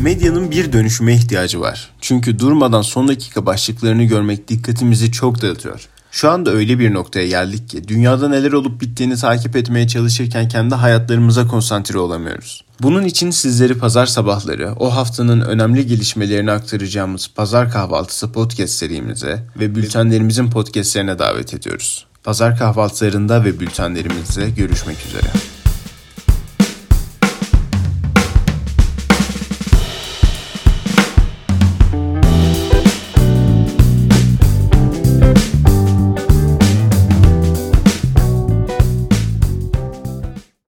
Medyanın bir dönüşüme ihtiyacı var. Çünkü durmadan son dakika başlıklarını görmek dikkatimizi çok dağıtıyor. Şu anda öyle bir noktaya geldik ki dünyada neler olup bittiğini takip etmeye çalışırken kendi hayatlarımıza konsantre olamıyoruz. Bunun için sizleri pazar sabahları o haftanın önemli gelişmelerini aktaracağımız Pazar Kahvaltısı podcast serimize ve bültenlerimizin podcastlerine davet ediyoruz. Pazar kahvaltılarında ve bültenlerimizde görüşmek üzere.